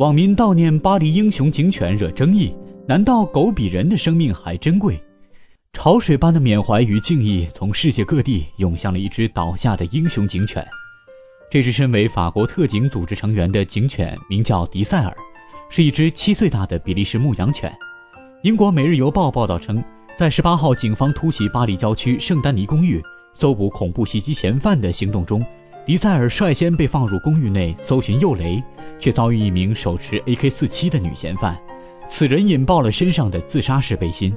网民悼念巴黎英雄警犬惹争议，难道狗比人的生命还珍贵？潮水般的缅怀与敬意从世界各地涌向了一只倒下的英雄警犬。这只身为法国特警组织成员的警犬名叫迪塞尔，是一只七岁大的比利时牧羊犬。英国《每日邮报》报道称，在十八号警方突袭巴黎郊区圣丹尼公寓，搜捕恐怖袭击嫌犯的行动中。迪塞尔率先被放入公寓内搜寻诱雷，却遭遇一名手持 AK-47 的女嫌犯，此人引爆了身上的自杀式背心。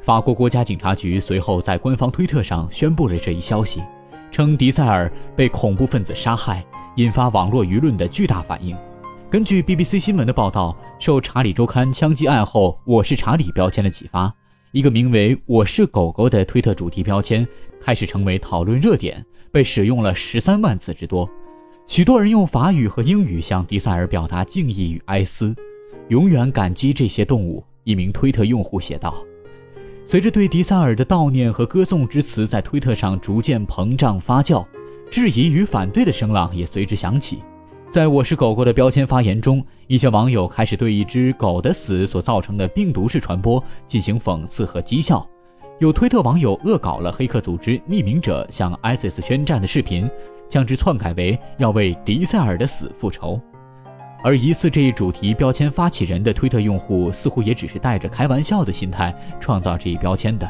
法国国家警察局随后在官方推特上宣布了这一消息，称迪塞尔被恐怖分子杀害，引发网络舆论的巨大反应。根据 BBC 新闻的报道，受《查理周刊》枪击案后“我是查理”标签的启发，一个名为“我是狗狗”的推特主题标签开始成为讨论热点。被使用了十三万次之多，许多人用法语和英语向迪塞尔表达敬意与哀思，永远感激这些动物。一名推特用户写道。随着对迪塞尔的悼念和歌颂之词在推特上逐渐膨胀发酵，质疑与反对的声浪也随之响起。在我是狗狗的标签发言中，一些网友开始对一只狗的死所造成的病毒式传播进行讽刺和讥笑。有推特网友恶搞了黑客组织匿名者向 ISIS 宣战的视频，将之篡改为要为迪塞尔的死复仇。而疑似这一主题标签发起人的推特用户似乎也只是带着开玩笑的心态创造这一标签的。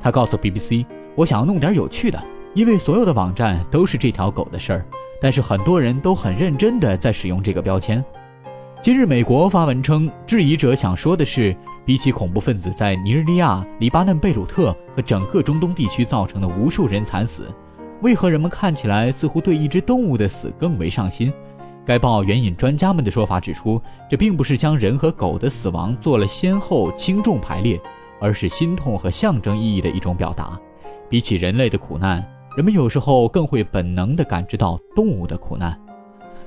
他告诉 BBC：“ 我想要弄点有趣的，因为所有的网站都是这条狗的事儿，但是很多人都很认真的在使用这个标签。”今日美国发文称，质疑者想说的是。比起恐怖分子在尼日利亚、黎巴嫩贝鲁特和整个中东地区造成的无数人惨死，为何人们看起来似乎对一只动物的死更为上心？该报援引专家们的说法指出，这并不是将人和狗的死亡做了先后轻重排列，而是心痛和象征意义的一种表达。比起人类的苦难，人们有时候更会本能地感知到动物的苦难。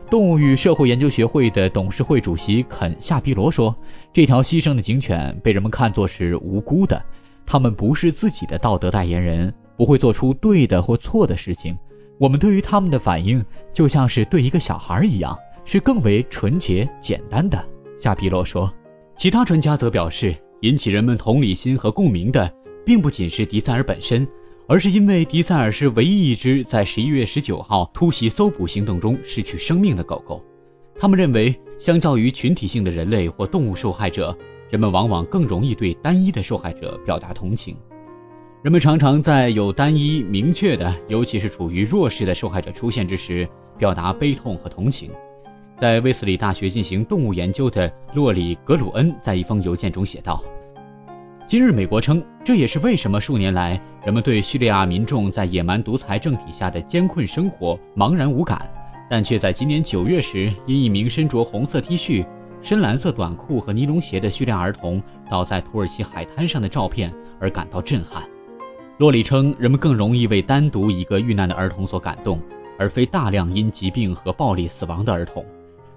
动物与社会研究学会的董事会主席肯夏皮罗说：“这条牺牲的警犬被人们看作是无辜的，他们不是自己的道德代言人，不会做出对的或错的事情。我们对于他们的反应就像是对一个小孩一样，是更为纯洁简单的。”夏皮罗说。其他专家则表示，引起人们同理心和共鸣的，并不仅是迪塞尔本身。而是因为迪塞尔是唯一一只在十一月十九号突袭搜捕行动中失去生命的狗狗。他们认为，相较于群体性的人类或动物受害者，人们往往更容易对单一的受害者表达同情。人们常常在有单一明确的，尤其是处于弱势的受害者出现之时，表达悲痛和同情。在威斯里大学进行动物研究的洛里·格鲁恩在一封邮件中写道。今日，美国称，这也是为什么数年来人们对叙利亚民众在野蛮独裁政体下的艰困生活茫然无感，但却在今年九月时，因一名身着红色 T 恤、深蓝色短裤和尼龙鞋的叙利亚儿童倒在土耳其海滩上的照片而感到震撼。洛里称，人们更容易为单独一个遇难的儿童所感动，而非大量因疾病和暴力死亡的儿童。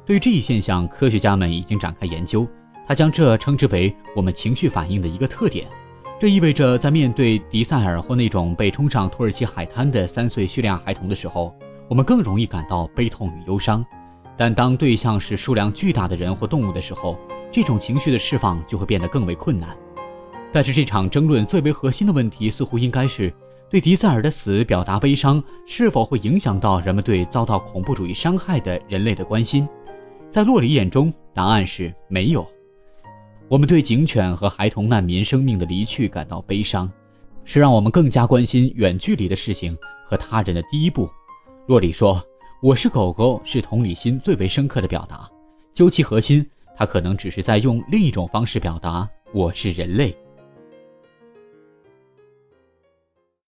对这一现象，科学家们已经展开研究。他将这称之为我们情绪反应的一个特点，这意味着在面对迪塞尔或那种被冲上土耳其海滩的三岁叙利亚孩童的时候，我们更容易感到悲痛与忧伤；但当对象是数量巨大的人或动物的时候，这种情绪的释放就会变得更为困难。但是这场争论最为核心的问题似乎应该是：对迪塞尔的死表达悲伤是否会影响到人们对遭到恐怖主义伤害的人类的关心？在洛里眼中，答案是没有。我们对警犬和孩童难民生命的离去感到悲伤，是让我们更加关心远距离的事情和他人的第一步。若里说：“我是狗狗，是同理心最为深刻的表达。究其核心，它可能只是在用另一种方式表达我是人类。”